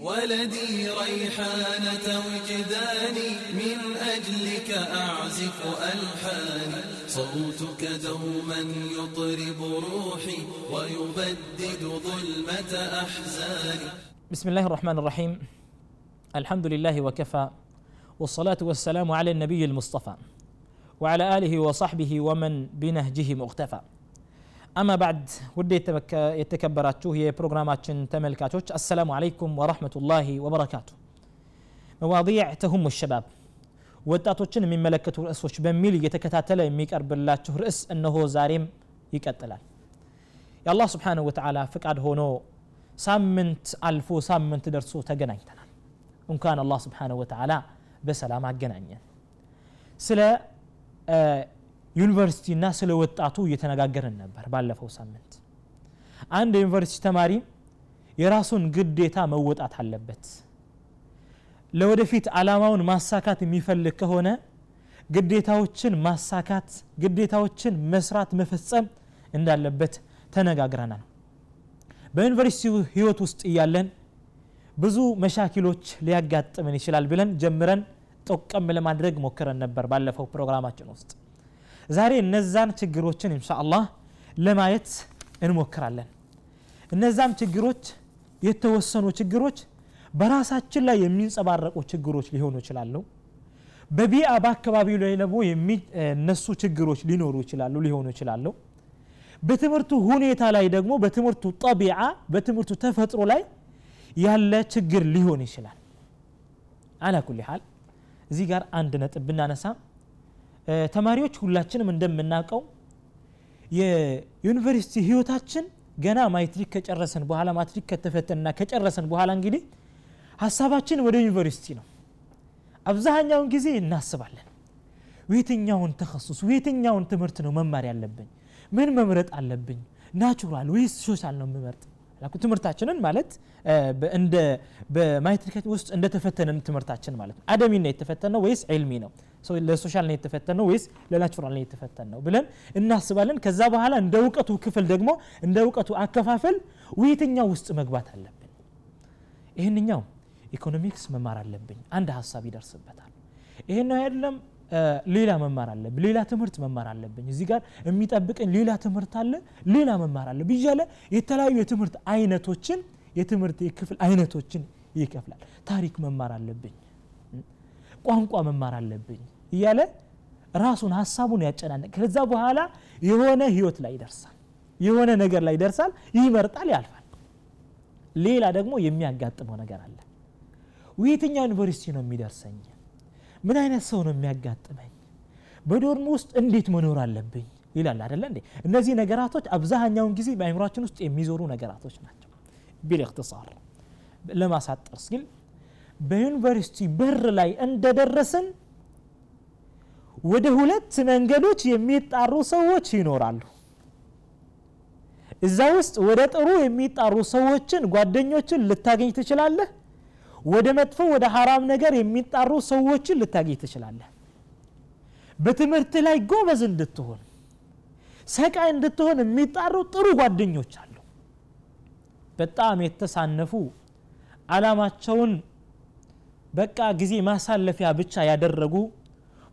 ولدي ريحانة وجداني من أجلك أعزف ألحاني صوتك دوما يطرب روحي ويبدد ظلمة أحزاني بسم الله الرحمن الرحيم. الحمد لله وكفى والصلاة والسلام على النبي المصطفى وعلى آله وصحبه ومن بنهجه مقتفى አማ ባዕድ ውድ የተከበራችሁ የፕሮግራማችን ተመልካቾች አሰላሙ አለይኩም ወረህመቱላሂ ወበረካቱ መዋዲዕ ተሁሙ ሸባብ ወጣቶችን የሚመለከቱ ርዕሶች በሚል እየተከታተለ የሚቀርብላችሁ ርዕስ እነሆ ዛሬም ይቀጥላል የአላህ ስብሓንሁ ወተዓላ ፍቃድ ሆኖ ሳምንት አልፎ ሳምንት ደርሶ ተገናኝተናል እንኳን አላህ ስብሓንሁ ወተዓላ በሰላም አገናኘን ስለ ዩኒቨርሲቲና ስለ ወጣቱ እየተነጋገርን ነበር ባለፈው ሳምንት። አንድ ዩኒቨርሲቲ ተማሪ የራሱን ግዴታ መወጣት አለበት። ለወደፊት አላማውን ማሳካት የሚፈልግ ከሆነ ግዴታዎችን ማሳካት ግዴታዎችን መስራት መፈጸም እንዳለበት ተነጋግረናል። በዩኒቨርሲቲ ህይወት ውስጥ እያለን ብዙ መሻኪሎች ሊያጋጥምን ይችላል ብለን ጀምረን ጠቀም ለማድረግ ሞክረን ነበር ባለፈው ፕሮግራማችን ውስጥ ዛሬ እነዛን ችግሮችን አላህ ለማየት እንሞክራለን። እነዛም ችግሮች የተወሰኑ ችግሮች በራሳችን ላይ የሚንጸባረቁ ችግሮች ሊሆኑ ይችላሉ። በቢያ በአካባቢው ላይ ደግሞ የሚነሱ ችግሮች ሊኖሩ ይችላሉ ሊሆኑ ይችላሉ። በትምህርቱ ሁኔታ ላይ ደግሞ በትምህርቱ ጠቢዓ በትምህርቱ ተፈጥሮ ላይ ያለ ችግር ሊሆን ይችላል። አላ ኩል ሀል እዚህ ጋር አንድ ነጥብ ብናነሳ ተማሪዎች ሁላችንም እንደምናውቀው የዩኒቨርሲቲ ህይወታችን ገና ማትሪክ ከጨረሰን በኋላ ማትሪክ ከተፈተንና ከጨረሰን በኋላ እንግዲህ ሀሳባችን ወደ ዩኒቨርሲቲ ነው። አብዛኛውን ጊዜ እናስባለን። የትኛውን ተከሱስ የትኛውን ትምህርት ነው መማር ያለብኝ? ምን መምረጥ አለብኝ? natural ወይስ social ነው የምመርጥ ትምህርታችንን ማለት እንደ በማትሪክ ውስጥ እንደተፈተነን ትምህርታችን ማለት ነው። أدبي ነው የተፈተነው ወይስ علمي ነው? ለ social ነው የተፈተነው ወይስ ለ natural ነው የተፈተን ብለን እናስባለን። ከዛ በኋላ እንደ እውቀቱ ክፍል ደግሞ እንደ እውቀቱ አከፋፈል የትኛው ውስጥ መግባት አለብን? ይህንኛው ኢኮኖሚክስ መማር አለብኝ። አንድ ሀሳብ ይደርስበታል። ይህን ነው አይደለም ሌላ መማር አለብኝ ሌላ ትምህርት መማር አለብኝ። እዚህ ጋር የሚጠብቅን ሌላ ትምህርት አለ ሌላ መማር አለብኝ እያለ የተለያዩ የትምህርት አይነቶችን የትምህርት የክፍል አይነቶችን ይከፍላል። ታሪክ መማር አለብኝ ቋንቋ መማር አለብኝ እያለ ራሱን ሀሳቡን ያጨናነቅ ከዛ በኋላ የሆነ ህይወት ላይ ይደርሳል የሆነ ነገር ላይ ይደርሳል ይመርጣል ያልፋል። ሌላ ደግሞ የሚያጋጥመው ነገር አለ። የትኛው ዩኒቨርሲቲ ነው የሚደርሰኝ ምን አይነት ሰው ነው የሚያጋጥመኝ? በዶርም ውስጥ እንዴት መኖር አለብኝ? ይላል አደለ እንዴ? እነዚህ ነገራቶች አብዛኛውን ጊዜ በአይምሯችን ውስጥ የሚዞሩ ነገራቶች ናቸው። ቢልእክትሳር ለማሳጠር ሲል በዩኒቨርሲቲ በር ላይ እንደደረስን ወደ ሁለት መንገዶች የሚጣሩ ሰዎች ይኖራሉ። እዛ ውስጥ ወደ ጥሩ የሚጣሩ ሰዎችን ጓደኞችን ልታገኝ ትችላለህ ወደ መጥፎ ወደ ሐራም ነገር የሚጣሩ ሰዎችን ልታገኝ ትችላለህ። በትምህርት ላይ ጎበዝ እንድትሆን ሰቃይ እንድትሆን የሚጣሩ ጥሩ ጓደኞች አሉ። በጣም የተሳነፉ አላማቸውን በቃ ጊዜ ማሳለፊያ ብቻ ያደረጉ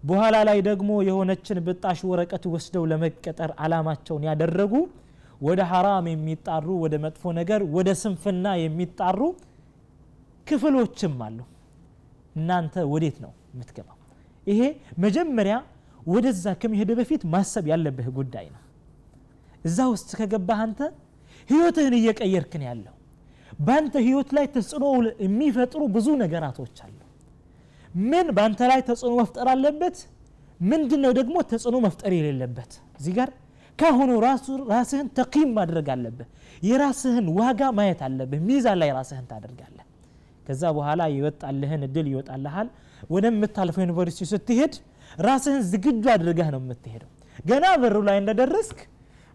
በኋላ ላይ ደግሞ የሆነችን ብጣሽ ወረቀት ወስደው ለመቀጠር አላማቸውን ያደረጉ ወደ ሐራም የሚጣሩ ወደ መጥፎ ነገር ወደ ስንፍና የሚጣሩ ክፍሎችም አሉ። እናንተ ወዴት ነው የምትገባው? ይሄ መጀመሪያ ወደዛ ከመሄድ በፊት ማሰብ ያለብህ ጉዳይ ነው። እዛ ውስጥ ከገባህ አንተ ህይወትህን እየቀየርክን ያለው። በአንተ ህይወት ላይ ተጽዕኖ የሚፈጥሩ ብዙ ነገራቶች አሉ። ምን በአንተ ላይ ተጽዕኖ መፍጠር አለበት? ምንድን ነው ደግሞ ተጽዕኖ መፍጠር የሌለበት? እዚህ ጋር ካሁኑ ራስህን ተቂም ማድረግ አለብህ። የራስህን ዋጋ ማየት አለብህ። ሚዛን ላይ ራስህን ታደርጋለህ ከዛ በኋላ ይወጣልህን እድል ይወጣልሃል። ወደምታልፈው ዩኒቨርሲቲ ስትሄድ ራስህን ዝግጁ አድርገህ ነው የምትሄደው። ገና በሩ ላይ እንደደረስክ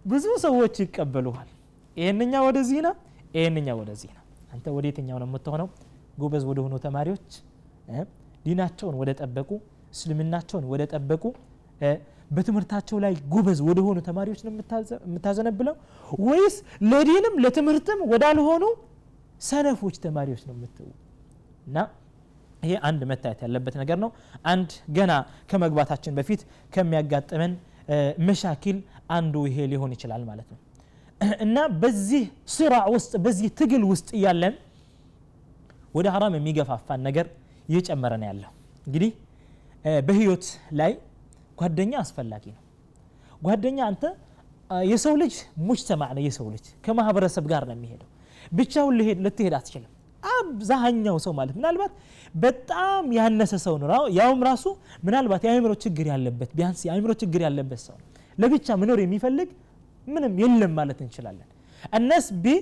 ብዙ ሰዎች ይቀበሉሃል። ይህንኛ ወደዚህ ና ይህንኛ ወደዚህ ና አንተ ወደ የትኛው ነው የምትሆነው? ጎበዝ ወደ ሆኑ ተማሪዎች ዲናቸውን ወደ ጠበቁ እስልምናቸውን ወደ ጠበቁ በትምህርታቸው ላይ ጎበዝ ወደ ሆኑ ተማሪዎች ነው የምታዘነብለው? ወይስ ለዲንም ለትምህርትም ወዳልሆኑ ሰነፎች ተማሪዎች ነው የምትው እና ይሄ አንድ መታየት ያለበት ነገር ነው። አንድ ገና ከመግባታችን በፊት ከሚያጋጥመን መሻኪል አንዱ ይሄ ሊሆን ይችላል ማለት ነው። እና በዚህ ስራ ውስጥ በዚህ ትግል ውስጥ እያለን ወደ ሀራም የሚገፋፋን ነገር እየጨመረ ነው ያለው። እንግዲህ በህይወት ላይ ጓደኛ አስፈላጊ ነው። ጓደኛ አንተ የሰው ልጅ ሙጅተማዕ ነው። የሰው ልጅ ከማህበረሰብ ጋር ነው የሚሄደው። ብቻውን ልትሄድ አትችልም አብዛኛው ሰው ማለት ምናልባት በጣም ያነሰ ሰው ነው። ያውም ራሱ ምናልባት የአእምሮ ችግር ያለበት ቢያንስ የአእምሮ ችግር ያለበት ሰው ለብቻ መኖር የሚፈልግ ምንም የለም ማለት እንችላለን። እነስ ቢ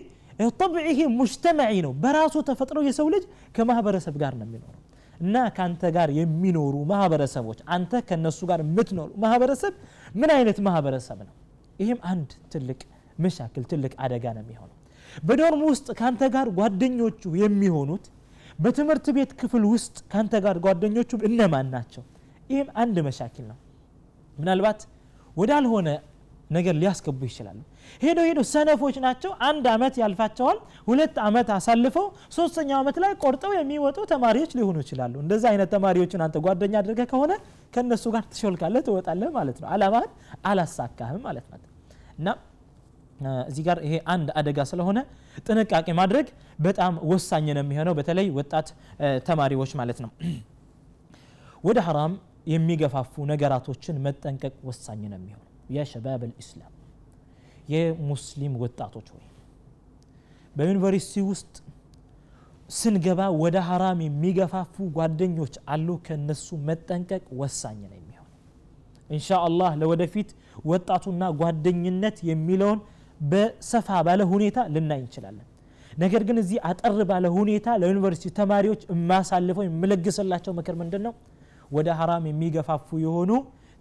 ጠብዒህ ሙጅተማዒ ነው። በራሱ ተፈጥሮ የሰው ልጅ ከማህበረሰብ ጋር ነው የሚኖረው እና ከአንተ ጋር የሚኖሩ ማህበረሰቦች አንተ ከነሱ ጋር የምትኖሩ ማህበረሰብ ምን አይነት ማህበረሰብ ነው? ይህም አንድ ትልቅ መሻክል ትልቅ አደጋ ነው የሚሆነው በዶርም ውስጥ ካንተ ጋር ጓደኞቹ የሚሆኑት በትምህርት ቤት ክፍል ውስጥ ካንተ ጋር ጓደኞቹ እነማን ናቸው? ይህም አንድ መሻኪል ነው። ምናልባት ወዳልሆነ ነገር ሊያስገቡ ይችላሉ። ሄዶ ሄዶ ሰነፎች ናቸው። አንድ አመት ያልፋቸዋል። ሁለት አመት አሳልፈው ሶስተኛው አመት ላይ ቆርጠው የሚወጡ ተማሪዎች ሊሆኑ ይችላሉ። እንደዚህ አይነት ተማሪዎችን አንተ ጓደኛ አድርገህ ከሆነ ከእነሱ ጋር ትሾልካለህ ትወጣለህ ማለት ነው። አላማህን አላሳካህም ማለት ነው። እና እዚህ ጋር ይሄ አንድ አደጋ ስለሆነ ጥንቃቄ ማድረግ በጣም ወሳኝ ነው የሚሆነው በተለይ ወጣት ተማሪዎች ማለት ነው። ወደ ሐራም የሚገፋፉ ነገራቶችን መጠንቀቅ ወሳኝ ነው የሚሆነው። ያ ሸባብ ልእስላም የሙስሊም ወጣቶች ወይ በዩኒቨርሲቲ ውስጥ ስንገባ ወደ ሐራም የሚገፋፉ ጓደኞች አሉ። ከነሱ መጠንቀቅ ወሳኝ ነው የሚሆነው። አላህ ለወደፊት ወጣቱና ጓደኝነት የሚለውን በሰፋ ባለ ሁኔታ ልናይ እንችላለን። ነገር ግን እዚህ አጠር ባለ ሁኔታ ለዩኒቨርሲቲ ተማሪዎች የማሳልፈው የምለግስላቸው ምክር ምንድን ነው ወደ ሐራም የሚገፋፉ የሆኑ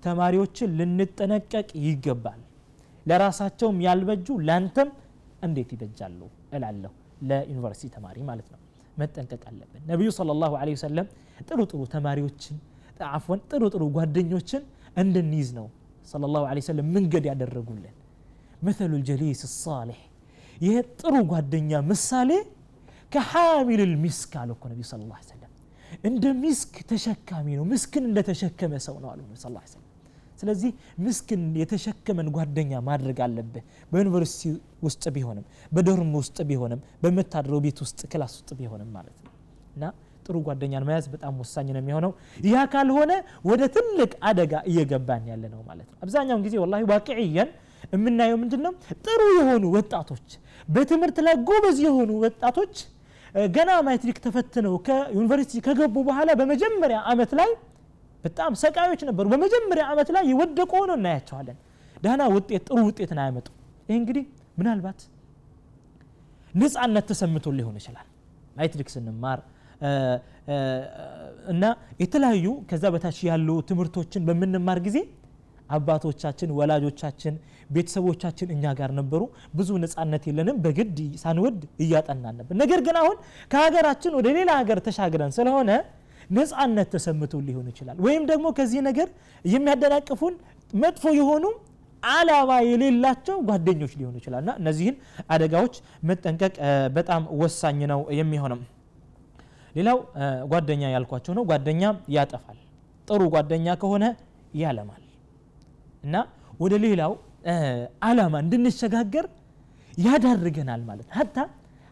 ተማሪዎችን ልንጠነቀቅ ይገባል። ለራሳቸውም ያልበጁ ላንተም እንዴት ይበጃሉ? እላለሁ። ለዩኒቨርሲቲ ተማሪ ማለት ነው። መጠንቀቅ አለብን። ነቢዩ صለ ላሁ ለ ወሰለም ጥሩ ጥሩ ተማሪዎችን አፍወን ጥሩ ጥሩ ጓደኞችን እንድንይዝ ነው صለ ላሁ ለ ወሰለም መንገድ ያደረጉልን መተሉ ልጀሊስ ሳሌሕ ይህ ጥሩ ጓደኛ ምሳሌ ከሐሚል ልሚስክ አለ እኮ ነቢ ስለ سلم እንደ مسك ተሸካሚ ነው። مسك ን እንደተሸከመ ሰው ነው አሉ ስ سلم ስለዚህ مسك ን የተሸከመን ጓደኛ ማድረግ አለብህ። በዩኒቨርሲቲ ውስጥ ቢሆንም በ dorm ውስጥ ቢሆንም በምታድረው ቤት ውስጥ class ውስጥ ቢሆንም ማለት ነው። እና ጥሩ ጓደኛን መያዝ በጣም ወሳኝ ነው የሚሆነው። ያ ካልሆነ ወደ ትልቅ አደጋ እየገባን ያለ ነው ማለት ነው። አብዛኛውን ጊዜ والله واقعيا የምናየው ምንድን ነው ጥሩ የሆኑ ወጣቶች በትምህርት ላይ ጎበዝ የሆኑ ወጣቶች ገና ማትሪክ ተፈትነው ከዩኒቨርሲቲ ከገቡ በኋላ በመጀመሪያ አመት ላይ በጣም ሰቃዮች ነበሩ። በመጀመሪያ አመት ላይ የወደቁ ሆነው እናያቸዋለን። ደህና ውጤት ጥሩ ውጤትን አያመጡ ይህ እንግዲህ ምናልባት ነፃነት ተሰምቶ ሊሆን ይችላል። ማትሪክ ስንማር እና የተለያዩ ከዛ በታች ያሉ ትምህርቶችን በምንማር ጊዜ አባቶቻችን ወላጆቻችን ቤተሰቦቻችን እኛ ጋር ነበሩ። ብዙ ነፃነት የለንም። በግድ ሳንወድ እያጠናን ነበር። ነገር ግን አሁን ከሀገራችን ወደ ሌላ ሀገር ተሻግረን ስለሆነ ነፃነት ተሰምቶ ሊሆን ይችላል። ወይም ደግሞ ከዚህ ነገር የሚያደናቅፉን መጥፎ የሆኑ አላማ የሌላቸው ጓደኞች ሊሆኑ ይችላል እና እነዚህን አደጋዎች መጠንቀቅ በጣም ወሳኝ ነው የሚሆነው። ሌላው ጓደኛ ያልኳቸው ነው። ጓደኛ ያጠፋል። ጥሩ ጓደኛ ከሆነ ያለማል እና ወደ ሌላው አላማ እንድንሸጋገር ያዳርገናል ማለት ሀታ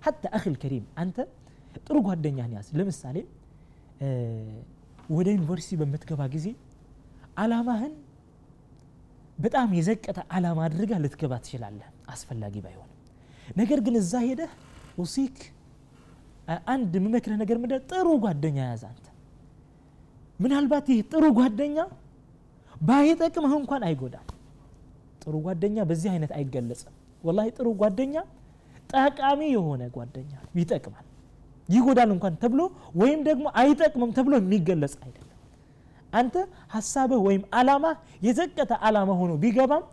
ሀታ አክል ከሪም አንተ ጥሩ ጓደኛን ያዝ። ለምሳሌ ወደ ዩኒቨርሲቲ በምትገባ ጊዜ አላማህን በጣም የዘቀተ አላማ አድርጋ ልትገባ ትችላለህ። አስፈላጊ ባይሆንም። ነገር ግን እዛ ሄደህ ውሲክ አንድ የምመክረህ ነገር ምንደ ጥሩ ጓደኛ ያዝ አንተ። ምናልባት ይህ ጥሩ ጓደኛ ባይጠቅምህ እንኳን አይጎዳም። ጥሩ ጓደኛ በዚህ አይነት አይገለጽም። ወላሂ ጥሩ ጓደኛ ጠቃሚ የሆነ ጓደኛ ይጠቅማል። ይጎዳል እንኳን ተብሎ ወይም ደግሞ አይጠቅምም ተብሎ የሚገለጽ አይደለም። አንተ ሀሳብህ ወይም አላማ የዘቀተ አላማ ሆኖ ቢገባም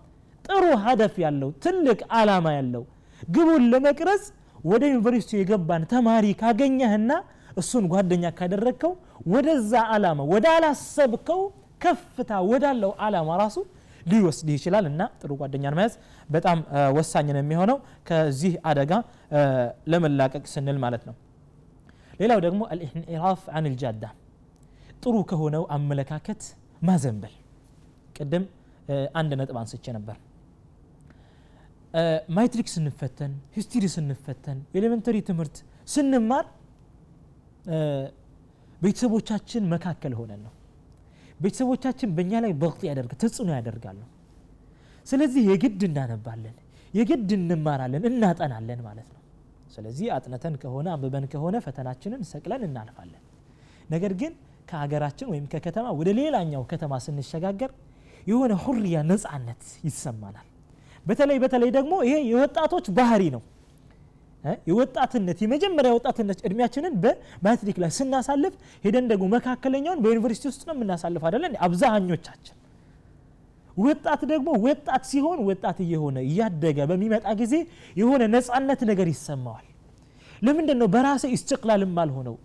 ጥሩ ሀደፍ ያለው ትልቅ አላማ ያለው ግቡን ለመቅረጽ ወደ ዩኒቨርሲቲ የገባን ተማሪ ካገኘህና እሱን ጓደኛ ካደረግከው ወደዛ አላማ ወደ አላሰብከው ከፍታ ወዳለው አላማ ራሱ ሊወስድ ይችላል እና ጥሩ ጓደኛን መያዝ በጣም ወሳኝ ነው የሚሆነው ከዚህ አደጋ ለመላቀቅ ስንል ማለት ነው። ሌላው ደግሞ አልኢንኢራፍ አን ልጃዳ ጥሩ ከሆነው አመለካከት ማዘንበል። ቅድም አንድ ነጥብ አንስቼ ነበር። ማትሪክ ስንፈተን ministry ስንፈተን elementary ትምህርት ስንማር ቤተሰቦቻችን መካከል ሆነን ነው ቤተሰቦቻችን በእኛ ላይ በቅጥ ያደርግ ተጽዕኖ ያደርጋሉ። ስለዚህ የግድ እናነባለን የግድ እንማራለን እናጠናለን ማለት ነው። ስለዚህ አጥነተን ከሆነ አንብበን ከሆነ ፈተናችንን ሰቅለን እናልፋለን። ነገር ግን ከሀገራችን ወይም ከከተማ ወደ ሌላኛው ከተማ ስንሸጋገር የሆነ ሁርያ ነፃነት ይሰማናል። በተለይ በተለይ ደግሞ ይሄ የወጣቶች ባህሪ ነው የወጣትነት የመጀመሪያ ወጣትነት እድሜያችንን በማትሪክ ላይ ስናሳልፍ ሄደን ደግሞ መካከለኛውን በዩኒቨርሲቲ ውስጥ ነው የምናሳልፍ አይደለን አብዛኞቻችን። ወጣት ደግሞ ወጣት ሲሆን ወጣት እየሆነ እያደገ በሚመጣ ጊዜ የሆነ ነፃነት ነገር ይሰማዋል። ለምንድን ነው በራሴ ኢስትቅላል ማልሆነው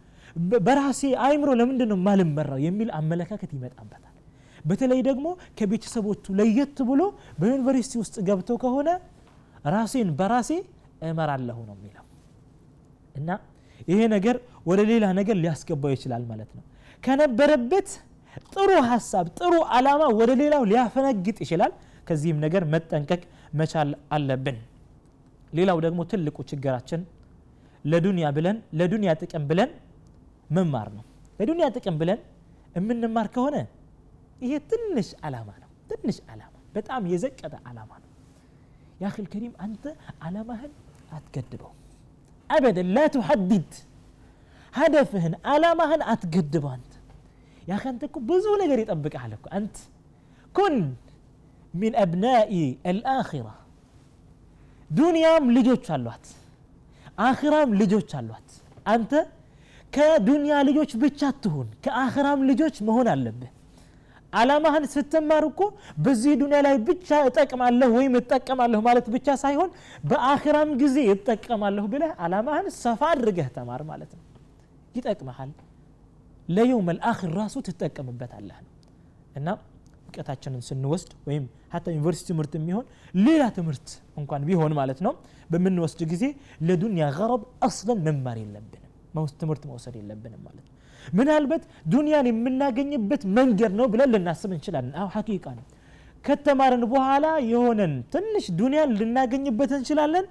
በራሴ አይምሮ ለምንድን ነው ማልመራው የሚል አመለካከት ይመጣበታል። በተለይ ደግሞ ከቤተሰቦቹ ለየት ብሎ በዩኒቨርሲቲ ውስጥ ገብተው ከሆነ ራሴን በራሴ እመራለሁ ነው የሚለው። እና ይሄ ነገር ወደ ሌላ ነገር ሊያስገባው ይችላል ማለት ነው። ከነበረበት ጥሩ ሀሳብ ጥሩ አላማ ወደ ሌላው ሊያፈነግጥ ይችላል። ከዚህም ነገር መጠንቀቅ መቻል አለብን። ሌላው ደግሞ ትልቁ ችግራችን ለዱንያ ብለን ለዱንያ ጥቅም ብለን መማር ነው። ለዱንያ ጥቅም ብለን የምንማር ከሆነ ይሄ ትንሽ አላማ ነው። ትንሽ አላማ በጣም የዘቀጠ አላማ ነው። ያክል ከሪም አንተ አላማህን አትገድበው። አበደን ላ ቱሐዲድ ሀደፍህን አላማህን አትገድበው። አንተ ያ አንተ እኮ ብዙ ነገር ይጠብቅሃል እኮ አንተ ኩን ሚን አብናኢ አልአኺራ ዱንያም ልጆች አሏት፣ አኺራም ልጆች አሏት። አንተ ከዱንያ ልጆች ብቻ አትሁን፣ ከአኺራም ልጆች መሆን አለብህ። አላማህን ስትማር እኮ በዚህ ዱንያ ላይ ብቻ እጠቅማለሁ ወይም እጠቀማለሁ ማለት ብቻ ሳይሆን በአኺራም ጊዜ እጠቀማለሁ ብለህ አላማህን ሰፋ አድርገህ ተማር ማለት ነው። ይጠቅመሃል ለየውም አልአኽር ራሱ ትጠቀምበታለህ ነው። እና እውቀታችንን ስንወስድ ወይም ሀታ ዩኒቨርሲቲ ትምህርት የሚሆን ሌላ ትምህርት እንኳን ቢሆን ማለት ነው በምንወስድ ጊዜ ለዱንያ ገረብ አስለን መማር የለብንም። ትምህርት መውሰድ የለብንም ማለት ምናልባት ዱንያን የምናገኝበት መንገድ ነው ብለን ልናስብ እንችላለን። አሁ ሐቂቃ ነው። ከተማርን በኋላ የሆነን ትንሽ ዱንያን ልናገኝበት እንችላለን።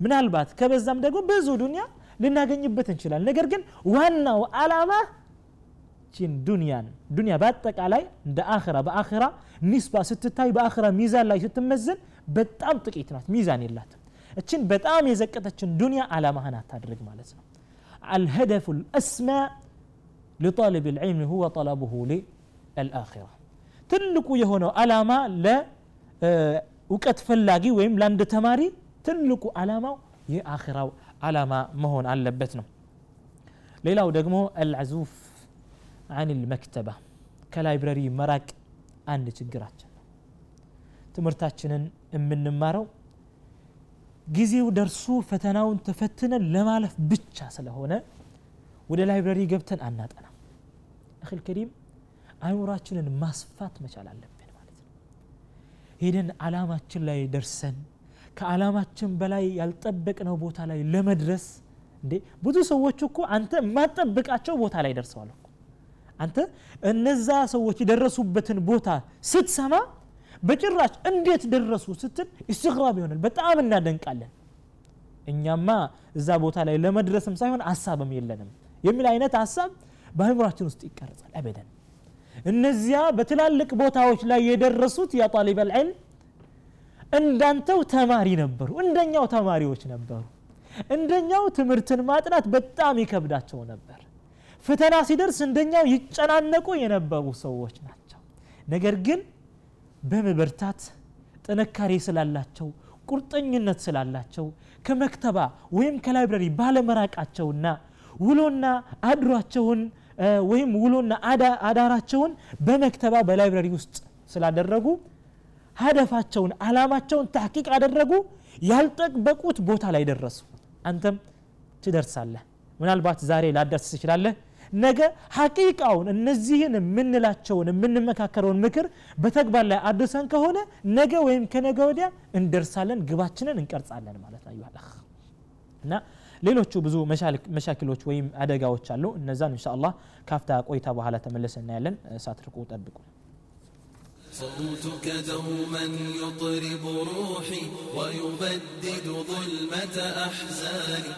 ምናልባት ከበዛም ደግሞ ብዙ ዱንያ ልናገኝበት እንችላለን። ነገር ግን ዋናው አላማ ችን ዱንያን ዱንያ በአጠቃላይ እንደ አኽራ በአኽራ ኒስባ ስትታይ በአኽራ ሚዛን ላይ ስትመዘን በጣም ጥቂት ናት፣ ሚዛን የላትም። እችን በጣም የዘቀጠችን ዱንያ አላማህን አታድርግ ማለት ነው። አልሀደፉ ልአስማ لطالب العلم هو طلبه للآخرة ትልቁ የሆነው አላማ ለእውቀት ፈላጊ ወይም ለአንድ ተማሪ ትልቁ አላማው የአኺራው አላማ መሆን አለበት ነው ሌላው ደግሞ አልዓዙፍ አን ልመክተባ ከላይብረሪ መራቅ አንድ ችግራችን ነው ትምህርታችንን የምንማረው ጊዜው ደርሶ ፈተናውን ተፈትነን ለማለፍ ብቻ ስለሆነ ወደ ላይብረሪ ገብተን አናጠናም። እክል ከሪም አይምሯችንን ማስፋት መቻል አለብን ማለት ነው። ሄደን አላማችን ላይ ደርሰን ከአላማችን በላይ ያልጠበቅነው ቦታ ላይ ለመድረስ እንዴ! ብዙ ሰዎች እኮ አንተ የማጠብቃቸው ቦታ ላይ ደርሰዋል እኮ። አንተ እነዛ ሰዎች የደረሱበትን ቦታ ስትሰማ በጭራሽ እንዴት ደረሱ ስትል ኢስትግራብ ይሆናል። በጣም እናደንቃለን። እኛማ እዛ ቦታ ላይ ለመድረስም ሳይሆን ሀሳብም የለንም የሚል አይነት ሀሳብ በአይምሯችን ውስጥ ይቀርጻል አበደን። እነዚያ በትላልቅ ቦታዎች ላይ የደረሱት ያ ጣሊብ አልዕልም እንዳንተው ተማሪ ነበሩ እንደኛው ተማሪዎች ነበሩ። እንደኛው ትምህርትን ማጥናት በጣም ይከብዳቸው ነበር። ፈተና ሲደርስ እንደኛው ይጨናነቁ የነበሩ ሰዎች ናቸው። ነገር ግን በመበርታት ጥንካሬ ስላላቸው ቁርጠኝነት ስላላቸው ከመክተባ ወይም ከላይብረሪ ባለመራቃቸውና ውሎና አድሯቸውን ወይም ውሎና አዳራቸውን በመክተባ በላይብረሪ ውስጥ ስላደረጉ ሀደፋቸውን አላማቸውን ታቂቅ አደረጉ ያልጠበቁት ቦታ ላይ ደረሱ። አንተም ትደርሳለህ። ምናልባት ዛሬ ላደርስ ትችላለህ። ነገ ሐቂቃውን እነዚህን የምንላቸውን የምንመካከረውን ምክር በተግባር ላይ አድርሰን ከሆነ ነገ ወይም ከነገ ወዲያ እንደርሳለን ግባችንን እንቀርጻለን ማለት ነው። እና ሌሎቹ ብዙ መሻኪሎች ወይም አደጋዎች አሉ እነዛን እንሻ አላህ ካፍታ ቆይታ በኋላ ተመለሰ እናያለን ሳትርቁ ጠብቁ صوتك دوما يطرب روحي ويبدد ظلمة أحزاني